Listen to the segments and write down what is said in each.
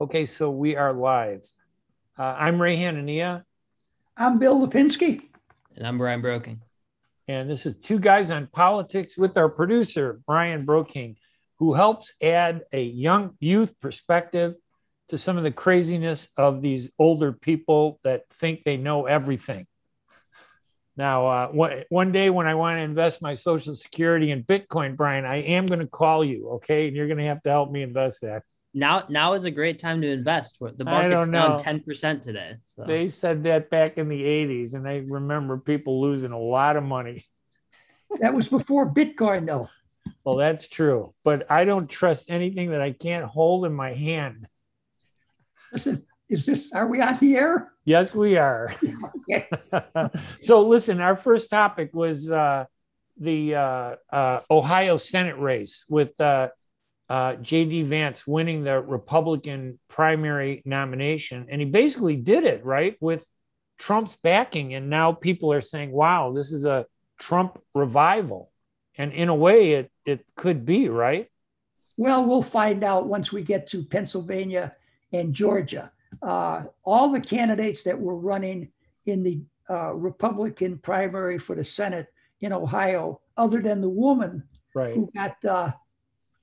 Okay, so we are live. Uh, I'm Ray Hanania. I'm Bill Lipinski. And I'm Brian Broking. And this is Two Guys on Politics with our producer, Brian Broking, who helps add a young youth perspective to some of the craziness of these older people that think they know everything. Now, uh, one, one day when I want to invest my Social Security in Bitcoin, Brian, I am going to call you, okay? And you're going to have to help me invest that. Now, now is a great time to invest. The market's down ten percent today. So. They said that back in the '80s, and I remember people losing a lot of money. That was before Bitcoin, though. Well, that's true, but I don't trust anything that I can't hold in my hand. Listen, is this? Are we on the air? Yes, we are. so, listen, our first topic was uh, the uh, uh, Ohio Senate race with uh, J.D. Vance winning the Republican primary nomination. And he basically did it, right, with Trump's backing. And now people are saying, wow, this is a Trump revival. And in a way, it, it could be, right? Well, we'll find out once we get to Pennsylvania and Georgia. Uh, all the candidates that were running in the uh, Republican primary for the Senate in Ohio, other than the woman right. who got uh,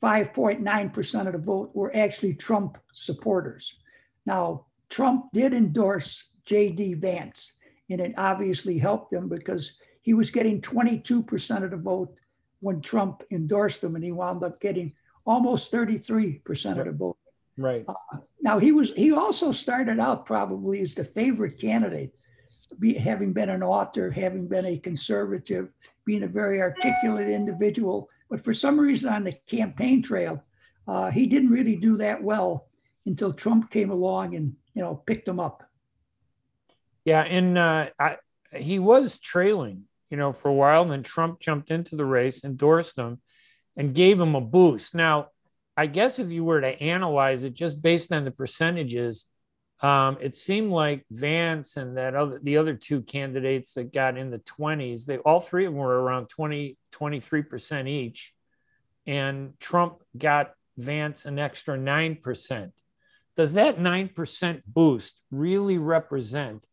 5.9% of the vote were actually Trump supporters. Now, Trump did endorse J.D. Vance, and it obviously helped him because he was getting 22% of the vote when Trump endorsed him, and he wound up getting almost 33% of the vote. Right. Uh, now he was he also started out probably as the favorite candidate, be, having been an author, having been a conservative, being a very articulate individual, but for some reason on the campaign trail, uh, he didn't really do that well until Trump came along and you know picked him up. Yeah, and uh, I, he was trailing, you know, for a while, and then Trump jumped into the race, endorsed him, and gave him a boost. Now, I guess if you were to analyze it just based on the percentages, um, it seemed like Vance and that other the other two candidates that got in the 20s, they all three of them were around 20, 23% each. And Trump got Vance an extra 9%. Does that 9% boost really represent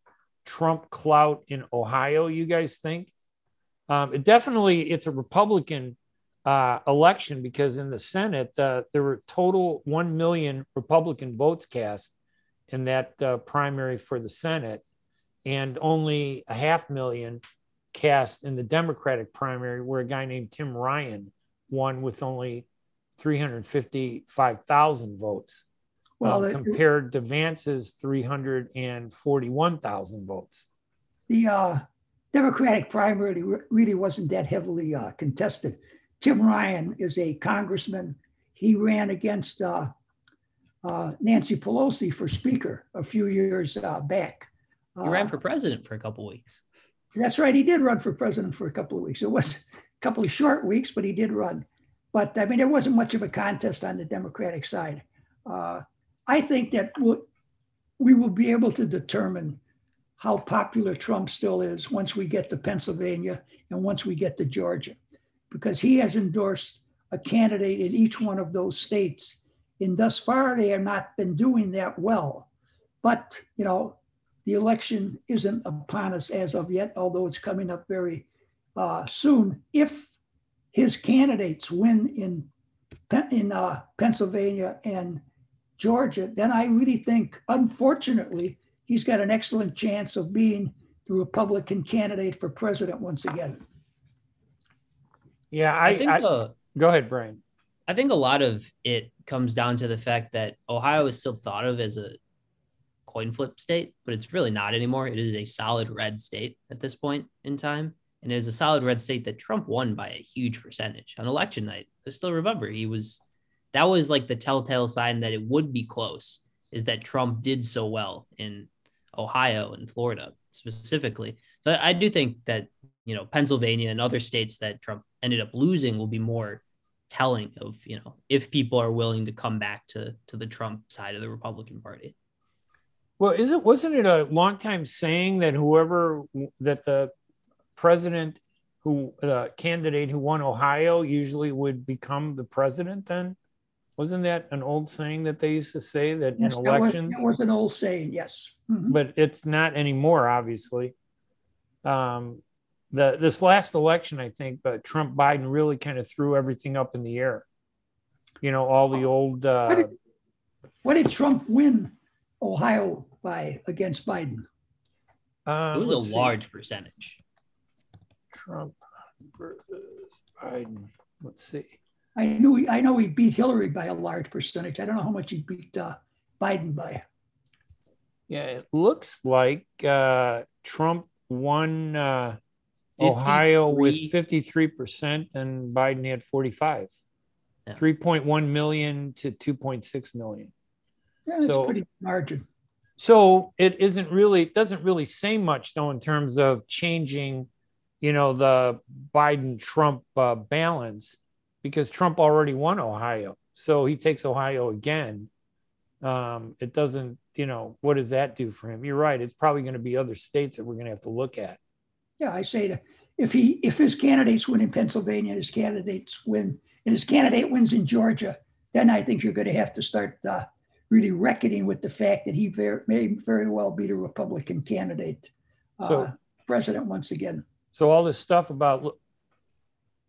Trump clout in Ohio, you guys think? Um, it definitely it's a Republican uh, election because in the Senate uh, there were total 1 million Republican votes cast in that uh, primary for the Senate, and only a half million cast in the Democratic primary, where a guy named Tim Ryan won with only 355,000 votes. Well, um, compared to Vance's 341,000 votes. The uh, Democratic primary really wasn't that heavily uh, contested. Tim Ryan is a congressman. He ran against uh, Nancy Pelosi for Speaker a few years uh, back. He ran uh, for president for a couple weeks. That's right. He did run for president for a couple of weeks. It was a couple of short weeks, but he did run. But I mean, there wasn't much of a contest on the Democratic side. Uh, I think that we'll, we will be able to determine how popular Trump still is once we get to Pennsylvania and once we get to Georgia, because he has endorsed a candidate in each one of those states and thus far, they have not been doing that well. But, you know, the election isn't upon us as of yet, although it's coming up very uh, soon. If his candidates win in, in uh, Pennsylvania and Georgia, then I really think, unfortunately, he's got an excellent chance of being the Republican candidate for president once again. Yeah, I, I think. I, uh, go ahead, Brian. I think a lot of it comes down to the fact that Ohio is still thought of as a coin flip state, but it's really not anymore. It is a solid red state at this point in time. And it is a solid red state that Trump won by a huge percentage on election night. I still remember he was, that was like the telltale sign that it would be close, is that Trump did so well in Ohio and Florida specifically. So I do think that, you know, Pennsylvania and other states that Trump ended up losing will be more telling of you know if people are willing to come back to to the Trump side of the Republican Party. Well, is it wasn't it a long time saying that whoever that the president who the candidate who won Ohio usually would become the president then? Wasn't that an old saying that they used to say that Yes, in that was- elections? That was an old saying, yes. Mhm. but it's not anymore, obviously. Um, the this last election, I think, but Trump Biden really kind of threw everything up in the air. You know, all the old. What Uh, did- What did Trump win Ohio by against Biden? uh, It let's was see. a large percentage. Trump versus Biden. Let's see. I knew, he- I know he beat Hillary by a large percentage. I don't know how much he beat uh, Biden by. Yeah, it looks like uh, Trump won uh, Ohio with 53. 53% and Biden had 45. Yeah. 3.1 million to 2.6 million. Yeah, it's So- a pretty margin. So it isn't really it doesn't really say much though in terms of changing, you know, the Biden Trump uh, balance because Trump already won Ohio. So he takes Ohio again. Um, it doesn't, you know, what does that do for him? You're right. It's probably going to be other states that we're going to have to look at. Yeah, I say that if he if his candidates win in Pennsylvania, his candidates win, and his candidate wins in Georgia, then I think you're going to have to start uh, really reckoning with the fact that he very, may very well be the Republican candidate, uh, So- president once again. So all this stuff about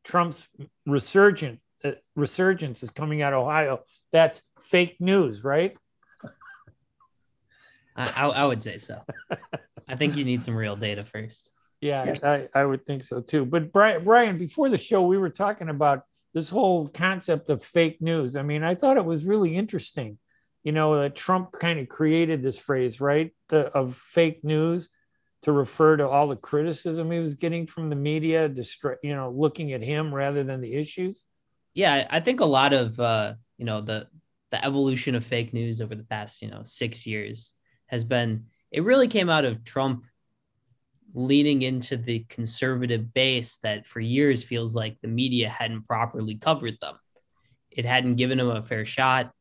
Trump's resurgent uh, resurgence is coming out of Ohio. That's fake news, right? I, I, I would say so. I think you need some real data first. Yeah, Yes. I, I would think so too. But Brian, Brian, before the show, we were talking about this whole concept of fake news. I mean, I thought it was really interesting. You know, that Trump kind of created this phrase, right, the, of fake news to refer to all the criticism he was getting from the media, distra- you know, looking at him rather than the issues. Yeah, I I think a lot of uh, you know the the evolution of fake news over the past you know six years has been it really came out of Trump leaning into the conservative base that for years feels like the media hadn't properly covered them. It hadn't given them a fair shot.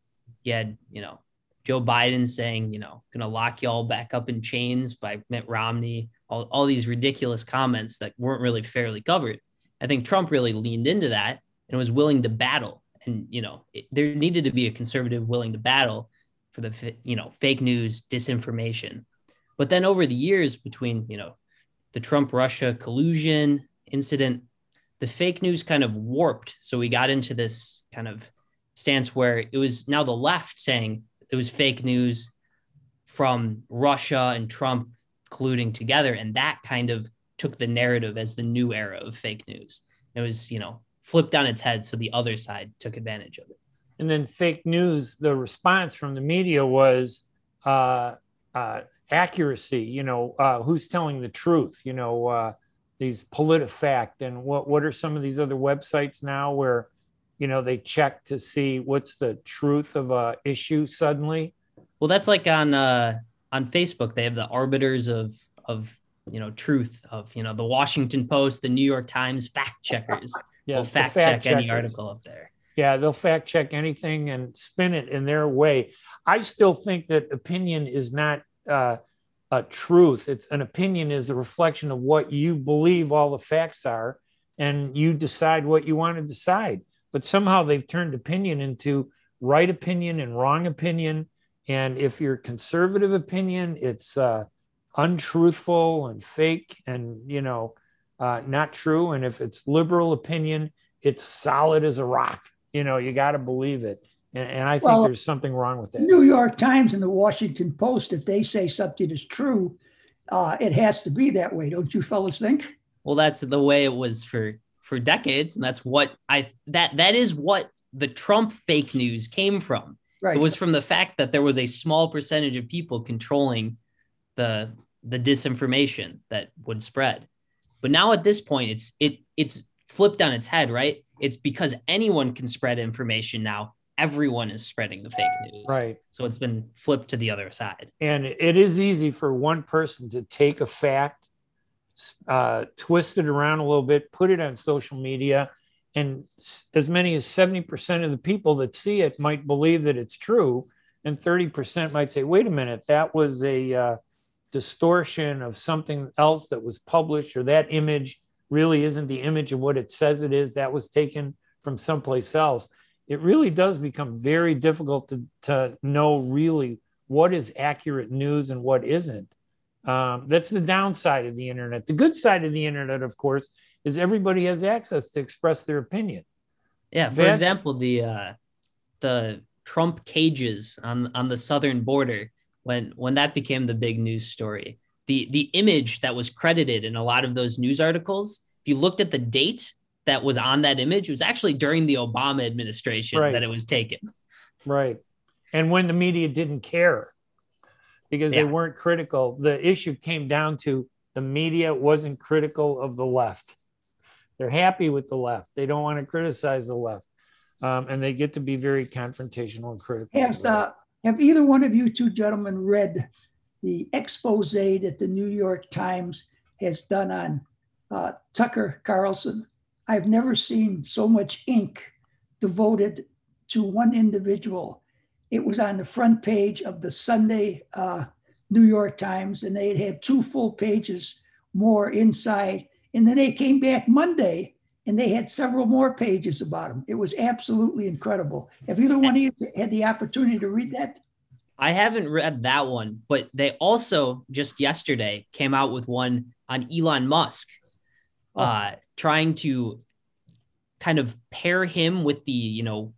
You had you know Joe Biden saying you know gonna lock you all back up in chains by Mitt Romney. All, all these ridiculous comments that weren't really fairly covered. I think Trump really leaned into that and was willing to battle. And you know, it, there needed to be a conservative willing to battle for the you know fake news, disinformation. But then over the years, between you know the Trump Russia collusion incident, the fake news kind of warped. So we got into this kind of stance where it was now the left saying it was fake news from Russia and Trump colluding together, and that kind of took the narrative as the new era of fake news. It was you know flipped on its head, so the other side took advantage of it. And then fake news, the response from the media was uh, uh, accuracy. You know, uh, who's telling the truth? You know, uh, these PolitiFact and what what are some of these other websites now where you know they check to see what's the truth of a issue suddenly. Well, that's like on uh, on Facebook. They have the arbiters of of you know truth of you know the Washington Post, the New York Times fact checkers. Yeah, will the fact, check any article up there. Yeah, they'll fact check anything and spin it in their way. I still think that opinion is not uh, a truth. It's an opinion is a reflection of what you believe all the facts are, and you decide what you want to decide. But somehow they've turned opinion into right opinion and wrong opinion. And if you're conservative opinion, it's uh, untruthful and fake and you know uh, not true. And if it's liberal opinion, it's solid as a rock. You know, you got to believe it. And, and I think Well, there's something wrong with that. New York Times and the Washington Post, if they say something is true, uh, it has to be that way, don't you fellas think? Well, that's the way it was for for decades, and that's what I that that is what the Trump fake news came from. Right. It was from the fact that there was a small percentage of people controlling the the disinformation that would spread. But now at this point, it's it it's flipped on its head, right? It's because anyone can spread information now. Everyone is spreading the fake news. Right. So it's been flipped to the other side. And it is easy for one person to take a fact, uh, twist it around a little bit, put it on social media, and as many as 70% of the people that see it might believe that it's true. And 30% might say, wait a minute, that was a uh, distortion of something else that was published, or that image really isn't the image of what it says it is. That was taken from someplace else. It really does become very difficult to, to know really what is accurate news and what isn't. Um, that's the downside of the internet. The good side of the internet, of course, is everybody has access to express their opinion. Yeah. For that's, example, the uh, the Trump cages on on the southern border when when that became the big news story. The the image that was credited in a lot of those news articles, if you looked at the date that was on that image, it was actually during the Obama administration right. that it was taken. Right. And when the media didn't care because yeah. they weren't critical, the issue came down to the media wasn't critical of the left. They're happy with the left. They don't want to criticize the left. Um, and they get to be very confrontational and critical. Have, uh, have either one of you two gentlemen read the expose that the New York Times has done on uh, Tucker Carlson? I've never seen so much ink devoted to one individual. It was on the front page of the Sunday uh, New York Times, and they had had two full pages more inside. And then they came back Monday and they had several more pages about him. It was absolutely incredible. Have either one of you had the opportunity to read that? I haven't read that one, but they also just yesterday came out with one on Elon Musk oh. uh, trying to kind of pair him with the, you know,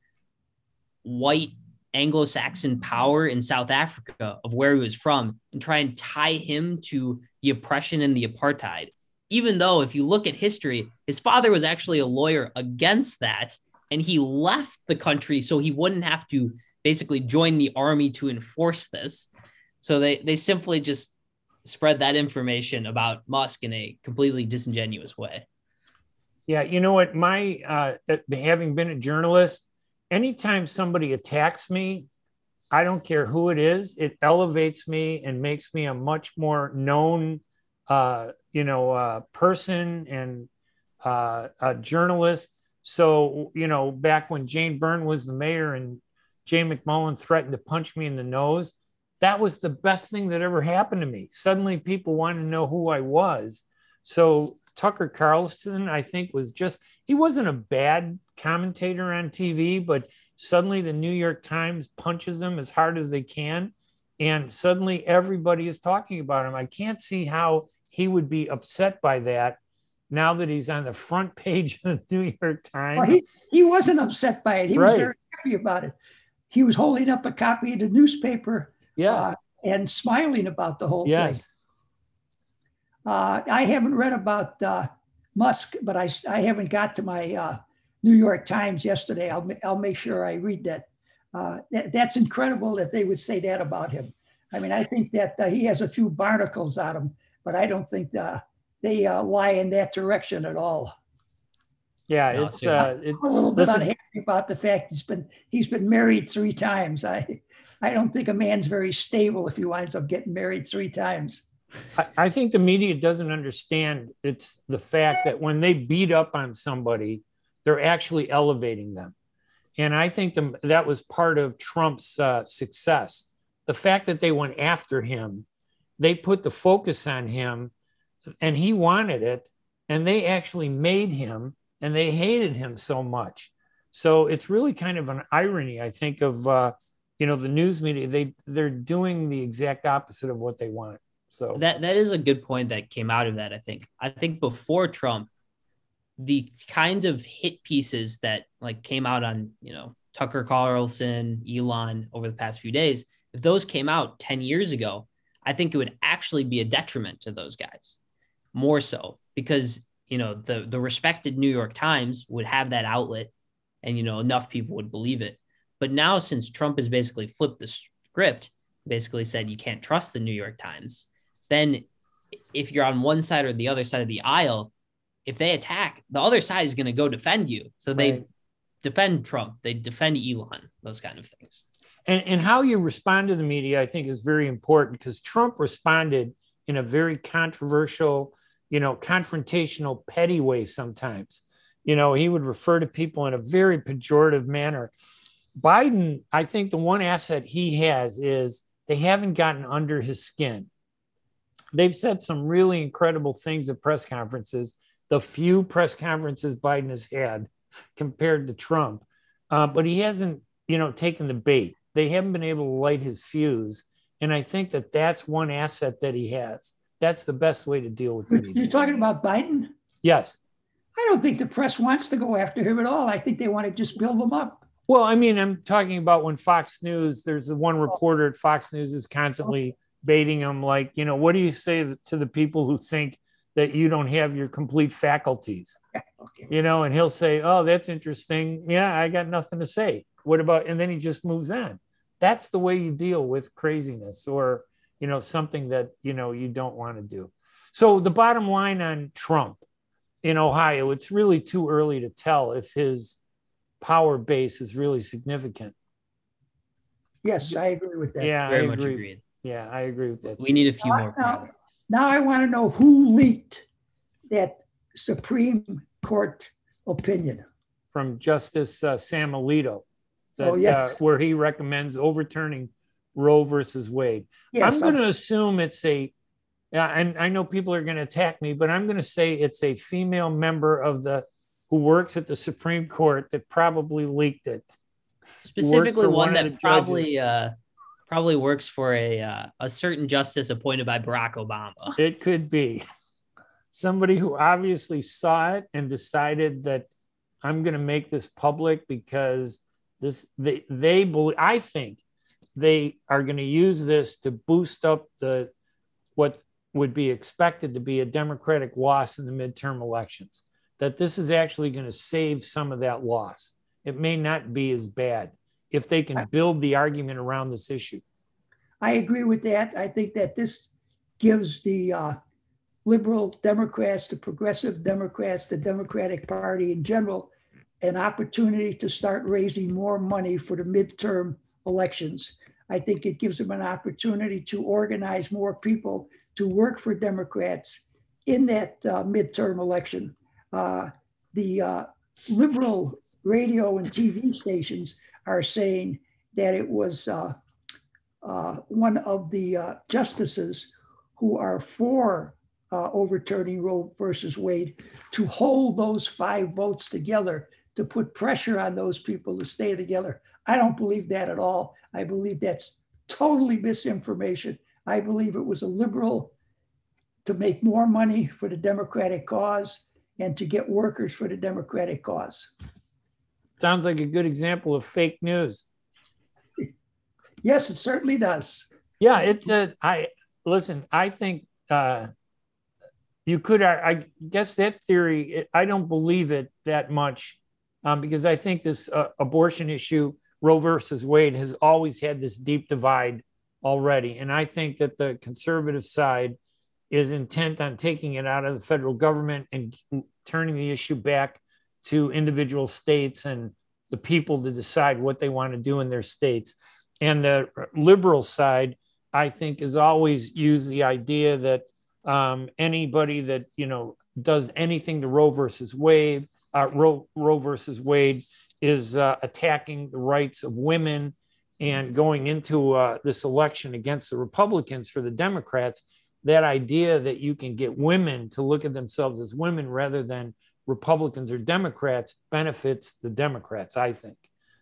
white Anglo-Saxon power in South Africa of where he was from and try and tie him to the oppression and the apartheid. Even though if you look at history, his father was actually a lawyer against that and he left the country so he wouldn't have to basically join the army to enforce this. So they they simply just spread that information about Musk in a completely disingenuous way. Yeah, you know what? My uh, having been a journalist, anytime somebody attacks me, I don't care who it is, it elevates me and makes me a much more known, uh, you know, uh, person and uh, a journalist. So, you know, back when Jane Byrne was the mayor and Jay McMullen threatened to punch me in the nose, that was the best thing that ever happened to me. Suddenly people wanted to know who I was. So Tucker Carlson, I think, was just, he wasn't a bad commentator on TV, but suddenly the New York Times punches him as hard as they can. And suddenly everybody is talking about him. I can't see how he would be upset by that now that he's on the front page of the New York Times. Well, he, he wasn't upset by it. He right. was very happy about it. He was holding up a copy of the newspaper yes. Uh, and smiling about the whole yes. thing. Uh, I haven't read about uh, Musk, but I, I haven't got to my uh, New York Times yesterday. I'll, I'll make sure I read that. Uh, that. That's incredible that they would say that about him. I mean, I think that uh, he has a few barnacles on him, but I don't think they lie in that direction at all. Yeah, no, it's uh, it, a little bit listen, unhappy about the fact he's been he's been married three times. I I don't think a man's very stable if he winds up getting married three times. I, I think the media doesn't understand it's the fact that when they beat up on somebody, they're actually elevating them. And I think the, that was part of Trump's uh, success. The fact that they went after him, they put the focus on him, and he wanted it, and they actually made him, and they hated him so much. So it's really kind of an irony, I think, of uh, you know the news media. They they're doing the exact opposite of what they want. So that that is a good point that came out of that. I think. I think before Trump, the kind of hit pieces that like came out on you know Tucker Carlson, Elon over the past few days, if those came out 10 years ago, I think it would actually be a detriment to those guys more so because you know the the respected New York Times would have that outlet and you know enough people would believe it. But now since Trump has basically flipped the script, basically said you can't trust the New York Times, then if you're on one side or the other side of the aisle, if they attack, the other side is going to go defend you. So they right. defend Trump, they defend Elon, those kind of things. And, and how you respond to the media, I think, is very important because Trump responded in a very controversial, you know, confrontational, petty way sometimes. You know, he would refer to people in a very pejorative manner. Biden, I think the one asset he has is they haven't gotten under his skin they've said some really incredible things at press conferences. The few press conferences Biden has had compared to Trump. uh, but he hasn't, you know, taken the bait. They haven't been able to light his fuse, and I think that that's one asset that he has. That's the best way to deal with it. You're talking about Biden? Yes. I don't think the press wants to go after him at all. I think they want to just build him up. Well, I mean, I'm talking about when Fox News, there's the one reporter at Fox News is constantly baiting him, like, you know, what do you say to the people who think that you don't have your complete faculties? Okay. You know, and he'll say, oh, that's interesting. Yeah, I got nothing to say. What about, and then he just moves on. That's the way you deal with craziness or, you know, something that, you know, you don't want to do. So the bottom line on Trump in Ohio, it's really too early to tell if his power base is really significant. Yes, I agree with that. Yeah, very I much agree. agreed. Yeah, I agree with that. We need a few Now, more. now, now I want to know who leaked that Supreme Court opinion. from Justice uh, Sam Alito, that, Oh, yes. uh, where he recommends overturning Roe versus Wade. Yes, I'm going to assume it's a, and I know people are going to attack me, but I'm going to say it's a female member of the who works at the Supreme Court that probably leaked it. specifically one, one that probably uh, probably works for a uh, a certain justice appointed by Barack Obama. It could be somebody who obviously saw it and decided that I'm going to make this public because this they they believe I think they are going to use this to boost up the what would be expected to be a Democratic loss in the midterm elections. That this is actually going to save some of that loss. It may not be as bad if they can build the argument around this issue. I agree with that. I think that this gives the uh, liberal Democrats, the progressive Democrats, the Democratic Party in general, an opportunity to start raising more money for the midterm elections. I think it gives them an opportunity to organize more people to work for Democrats in that uh, midterm election. Uh, the uh, liberal radio and TV stations are saying that it was uh, uh, one of the uh, justices who are for uh, overturning Roe versus Wade to hold those five votes together to put pressure on those people to stay together. I don't believe that at all. I believe that's totally misinformation. I believe it was a liberal to make more money for the Democratic cause and to get workers for the Democratic cause. Sounds like a good example of fake news. Yes, it certainly does. Yeah, it's a. I listen. I think uh, you could. I, I guess that theory. It, I don't believe it that much um, because I think this uh, abortion issue, Roe versus Wade, has always had this deep divide already, and I think that the conservative side is intent on taking it out of the federal government and turning the issue back to individual states and the people to decide what they want to do in their states. And the liberal side, I think, has always used the idea that um, anybody that you know does anything to Roe versus Wade, uh, Roe, Roe versus Wade, is uh, attacking the rights of women and going into uh, this election against the Republicans for the Democrats. That idea that you can get women to look at themselves as women rather than Republicans or Democrats benefits the Democrats, I think.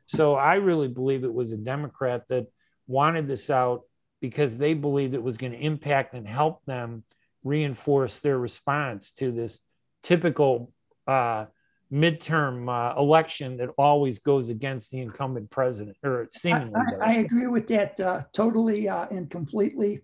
So I really believe it was a Democrat that wanted this out because they believed it was going to impact and help them reinforce their response to this typical uh, midterm uh, election that always goes against the incumbent president, or seemingly I. I, I agree with that uh, totally uh, and completely.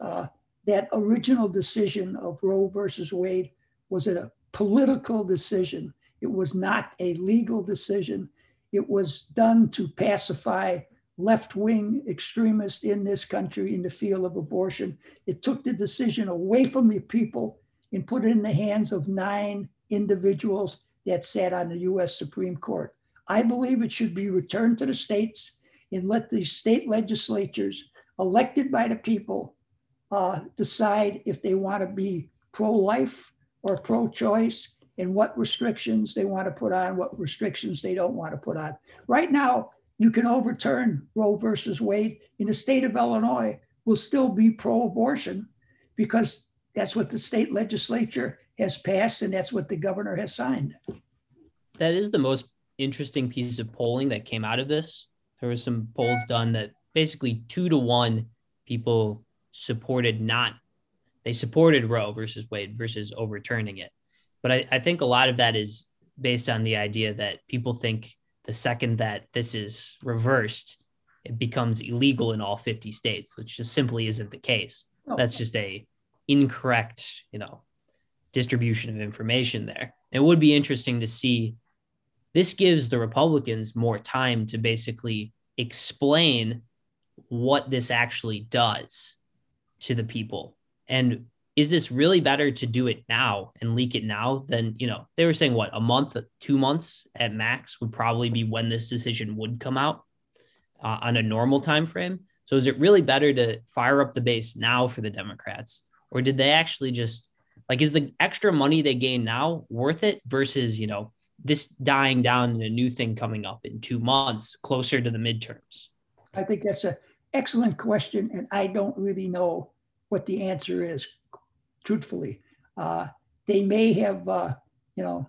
Uh, that original decision of Roe versus Wade was a political decision. It was not a legal decision. It was done to pacify left wing extremists in this country in the field of abortion. It took the decision away from the people and put it in the hands of nine individuals that sat on the US Supreme Court. I believe it should be returned to the states and let the state legislatures elected by the people uh, decide if they want to be pro life or pro choice and what restrictions they want to put on, what restrictions they don't want to put on. Right now, you can overturn Roe versus Wade in the state of Illinois, will still be pro abortion because that's what the state legislature has passed and that's what the governor has signed. That is the most interesting piece of polling that came out of this. There was some polls done that basically two to one people supported not they supported Roe versus Wade versus overturning it. But I, I think a lot of that is based on the idea that people think the second that this is reversed, it becomes illegal in all 50 states, which just simply isn't the case. Oh. That's just a incorrect, you know, distribution of information there. It would be interesting to see. This gives the Republicans more time to basically explain what this actually does to the people. And is this really better to do it now and leak it now than, you know, they were saying what, a month, two months at max would probably be when this decision would come out uh, on a normal time frame. So is it really better to fire up the base now for the Democrats? Or did they actually just like is the extra money they gain now worth it versus, you know, this dying down and a new thing coming up in two months closer to the midterms? I think that's an excellent question. And I don't really know what the answer is, truthfully. Uh, they may have, uh, you know,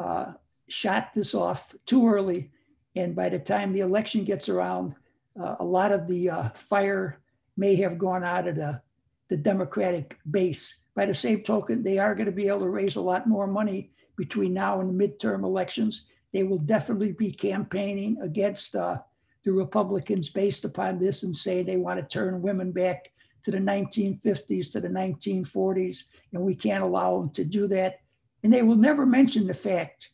uh, shot this off too early. And by the time the election gets around, uh, a lot of the uh, fire may have gone out of the, the Democratic base. By the same token, they are going to be able to raise a lot more money between now and the midterm elections. They will definitely be campaigning against uh, the Republicans based upon this and say they want to turn women back to the 1950s, to the 1940s, and we can't allow them to do that. And they will never mention the fact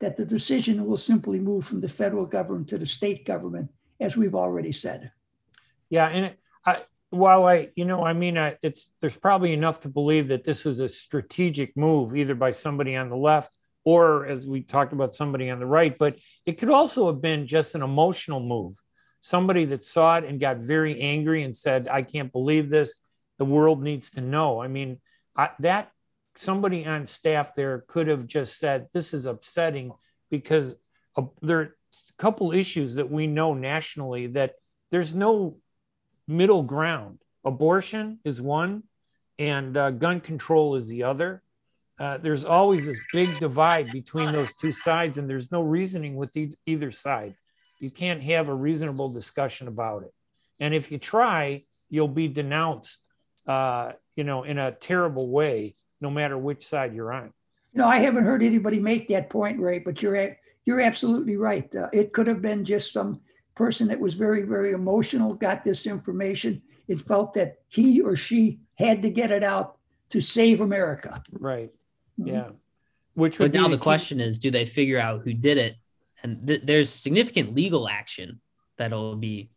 that the decision will simply move from the federal government to the state government, as we've already said. Yeah, and I, while I, you know, I mean, I, it's there's probably enough to believe that this was a strategic move, either by somebody on the left or, as we talked about, somebody on the right. But it could also have been just an emotional move. Somebody that saw it and got very angry and said, "I can't believe this. The world needs to know." I mean, I, that somebody on staff there could have just said, "This is upsetting," because there are a couple issues that we know nationally that there's no middle ground. Abortion is one, and uh, gun control is the other. Uh, there's always this big divide between those two sides, and there's no reasoning with e- either side. You can't have a reasonable discussion about it. And if you try, you'll be denounced, uh, you know, in a terrible way, no matter which side you're on. No, I haven't heard anybody make that point, Ray. But you're you're absolutely right. Uh, it could have been just some person that was very, very emotional got this information and felt that he or she had to get it out to save America. Right. Mm-hmm. Yeah. Which but now the, the question is, do they figure out who did it? And th- there's significant legal action that'll be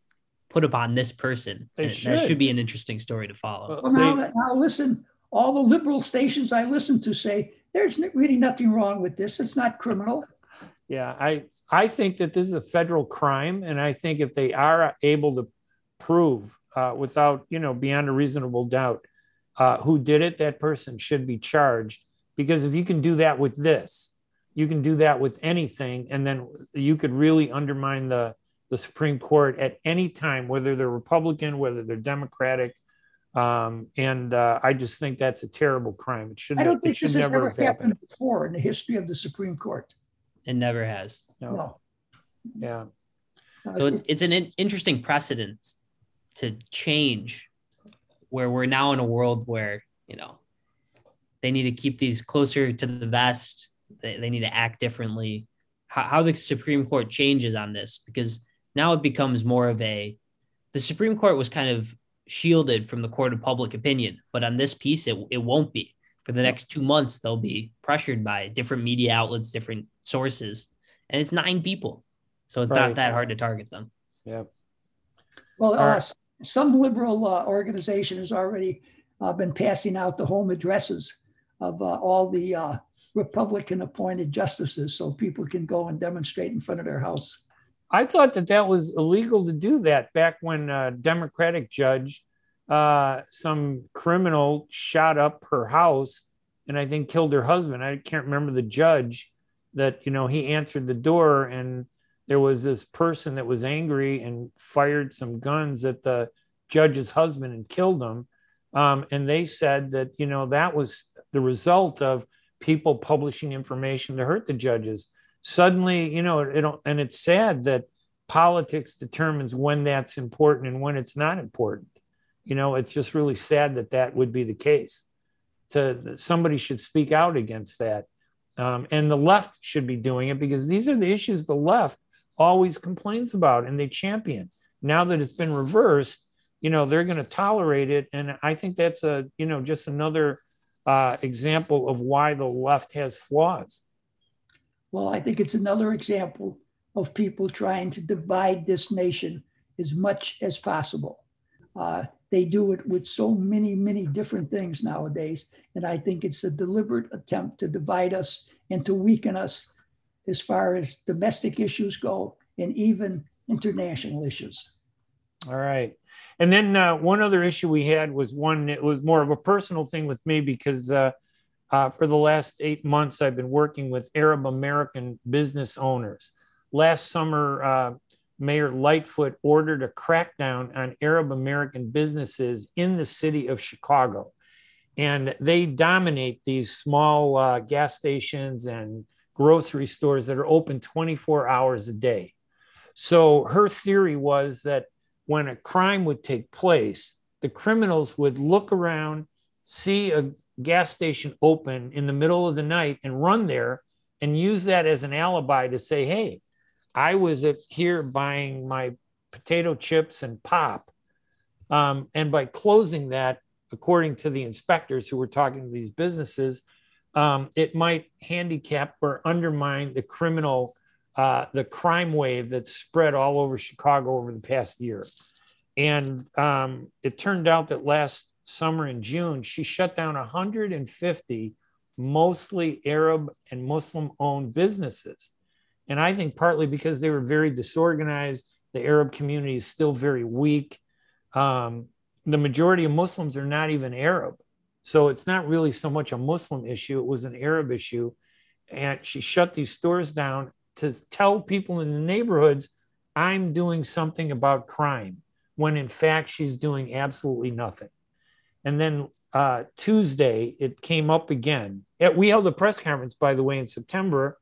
put upon this person. Should. That should be an interesting story to follow. Well, now, now listen, all the liberal stations I listen to say there's really nothing wrong with this. It's not criminal. Yeah, I I think that this is a federal crime, and I think if they are able to prove uh, without you know beyond a reasonable doubt uh, who did it, that person should be charged. Because if you can do that with this, you can do that with anything, and then you could really undermine the the Supreme Court at any time, whether they're Republican, whether they're Democratic. Um, and uh, I just think that's a terrible crime. It should. I don't think this has ever happened. happened before in the history of the Supreme Court. It never has. No. no. Yeah. So it's, it's an in- interesting precedent to change where we're now in a world where, you know, they need to keep these closer to the vest. They, they need to act differently. How, how the Supreme Court changes on this, because now it becomes more of a, the Supreme Court was kind of shielded from the court of public opinion, but on this piece, it, it won't be. For the next two months, they'll be pressured by different media outlets, different sources, and it's nine people, so it's right. not that hard to target them. Yeah. Well, uh, some liberal uh, organization has already uh, been passing out the home addresses of uh, all the uh, Republican appointed justices, so people can go and demonstrate in front of their house. I thought that that was illegal to do that back when a Democratic judge, uh, some criminal shot up her house and I think killed her husband. I can't remember the judge, that you know he answered the door and there was this person that was angry and fired some guns at the judge's husband and killed him um, and they said that you know that was the result of people publishing information to hurt the judges suddenly, you know, it, it and it's sad that politics determines when that's important and when it's not important. You know, it's just really sad that that would be the case. To somebody should speak out against that, um, and the left should be doing it because these are the issues the left always complains about and they champion. Now that it's been reversed, you know, they're going to tolerate it, and I think that's a you know just another uh, example of why the left has flaws. Well, I think it's another example of people trying to divide this nation as much as possible. Uh, they do it with so many, many different things nowadays. And I think it's a deliberate attempt to divide us and to weaken us as far as domestic issues go and even international issues. All right. And then uh, one other issue we had was one, it was more of a personal thing with me because uh, uh, for the last eight months, I've been working with Arab American business owners last summer, uh, Mayor Lightfoot ordered a crackdown on Arab American businesses in the city of Chicago. And they dominate these small uh, gas stations and grocery stores that are open 24 hours a day. So her theory was that when a crime would take place, the criminals would look around, see a gas station open in the middle of the night, and run there and use that as an alibi to say, hey, I was at here buying my potato chips and pop. Um, and by closing that, according to the inspectors who were talking to these businesses, um, it might handicap or undermine the criminal, uh, the crime wave that's spread all over Chicago over the past year. And um, it turned out that last summer in June, she shut down 150 mostly Arab and Muslim owned businesses. And I think partly because they were very disorganized, the Arab community is still very weak. Um, the majority of Muslims are not even Arab. So it's not really so much a Muslim issue, it was an Arab issue. And she shut these stores down to tell people in the neighborhoods, I'm doing something about crime, when in fact she's doing absolutely nothing. And then uh, Tuesday, it came up again. We held a press conference, by the way, in September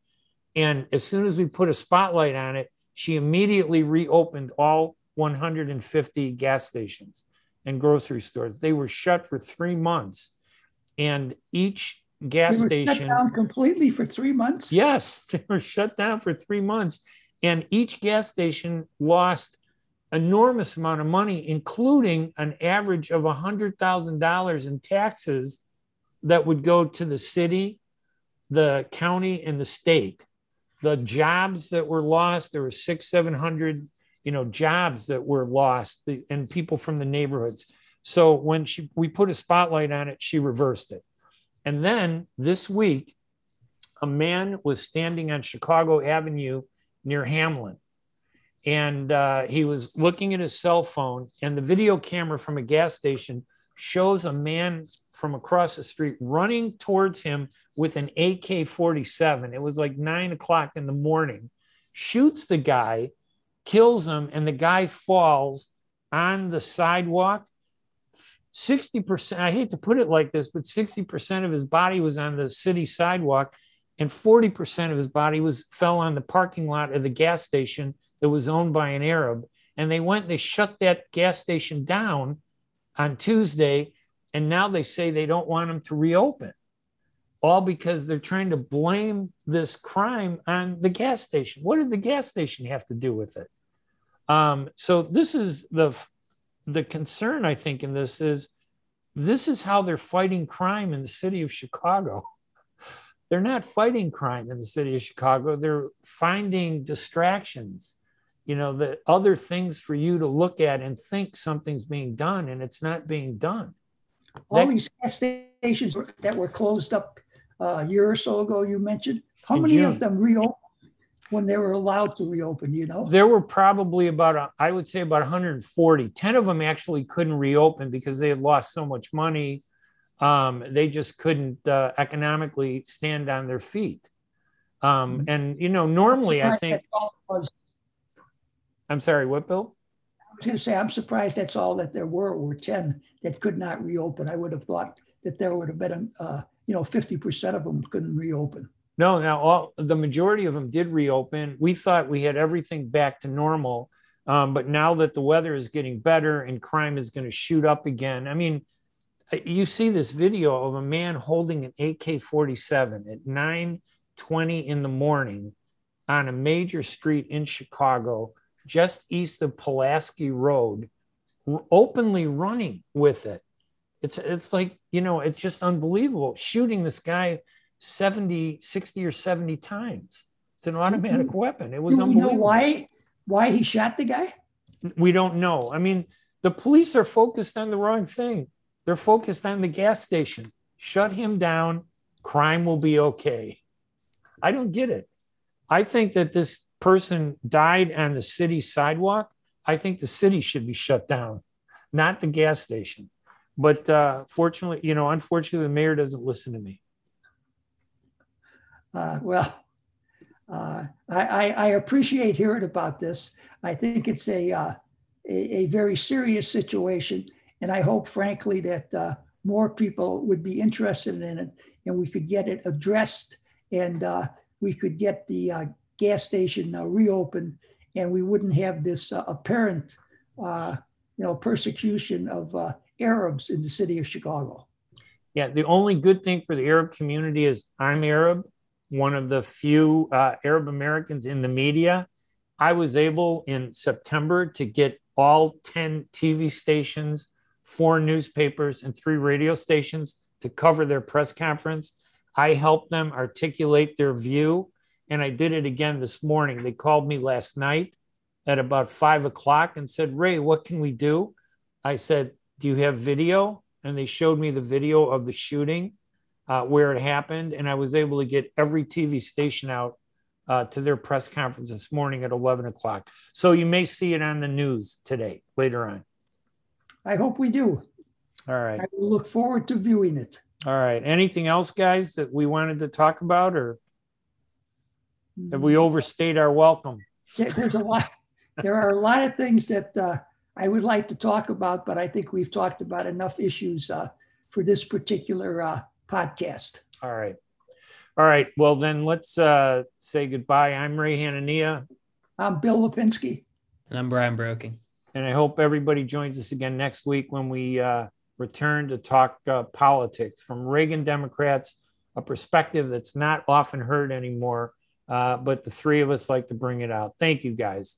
and as soon as we put a spotlight on it, she immediately reopened all 150 gas stations and grocery stores. They were shut for three months. And each gas station down completely for three months. Yes, they were shut down for three months, and each gas station lost enormous amount of money, including an average of hundred thousand dollars in taxes that would go to the city, the county, and the state the jobs that were lost, there were six, 700, you know, jobs that were lost and people from the neighborhoods. So when she, we put a spotlight on it, she reversed it. And then this week, a man was standing on Chicago Avenue near Hamlin. And uh, he was looking at his cell phone, and the video camera from a gas station shows a man from across the street running towards him with an AK 47. It was like nine o'clock in the morning, shoots the guy, kills him, and the guy falls on the sidewalk. 60%, I hate to put it like this, but 60% of his body was on the city sidewalk and 40% of his body was fell on the parking lot of the gas station that was owned by an Arab. And they went, they shut that gas station down on Tuesday, and now they say they don't want them to reopen, all because they're trying to blame this crime on the gas station. What did the gas station have to do with it? Um, so this is the the concern I think in this is this is how they're fighting crime in the city of Chicago. They're not fighting crime in the city of Chicago. They're finding distractions you know the other things for you to look at and think something's being done and it's not being done all that, these gas stations that were closed up uh, a year or so ago you mentioned how many June, of them reopened when they were allowed to reopen you know there were probably about I would say about 140 10 of them actually couldn't reopen because they had lost so much money um, they just couldn't uh, economically stand on their feet um, mm-hmm. and you know normally i think I'm sorry, what, Bill? I was going to say, I'm surprised that's all that there were, were 10 that could not reopen. I would have thought that there would have been, uh, you know, 50% of them couldn't reopen. No, now all the majority of them did reopen. We thought we had everything back to normal, um, but now that the weather is getting better and crime is going to shoot up again, I mean, you see this video of a man holding an AK-47 at 9:20 in the morning on a major street in Chicago, just east of Pulaski Road, openly running with it. It's it's like you know, it's just unbelievable. Shooting this guy 70, 60 or 70 times. It's an automatic mm-hmm. weapon. It was Do unbelievable. know why why he shot the guy? We don't know. I mean, the police are focused on the wrong thing. They're focused on the gas station. Shut him down. Crime will be okay. I don't get it. I think that this person died on the city sidewalk. I think the city should be shut down, not the gas station. But uh, fortunately, you know, unfortunately, the mayor doesn't listen to me. Uh, well, uh, I, I, appreciate hearing about this. I think it's a, uh, a, a, very serious situation. And I hope, frankly, that uh, more people would be interested in it and we could get it addressed and uh, we could get the uh, gas station reopened and we wouldn't have this apparent you know, persecution of Arabs in the city of Chicago. Yeah, the only good thing for the Arab community is I'm Arab one of the few uh, Arab Americans in the media. I was able in September to get all 10 TV stations, four newspapers, and three radio stations to cover their press conference. I helped them articulate their view, and I did it again this morning. They called me last night at about five o'clock and said, Ray, what can we do? I said, Do you have video? And they showed me the video of the shooting uh, where it happened, and I was able to get every TV station out uh, to their press conference this morning at 11 o'clock. So you may see it on the news today, later on. I hope we do. All right. I look forward to viewing it. All right. Anything else, guys, that we wanted to talk about, or have we overstayed our welcome? There's a lot. There are a lot of things that uh, I would like to talk about, but I think we've talked about enough issues uh, for this particular uh, podcast. All right. All right. Well, then let's uh, say goodbye. I'm Ray Hanania. I'm Bill Lipinski. And I'm Brian Broking. And I hope everybody joins us again next week when we uh, return to talk uh, politics from Reagan Democrats, a perspective that's not often heard anymore. Uh, but the three of us like to bring it out. Thank you, guys.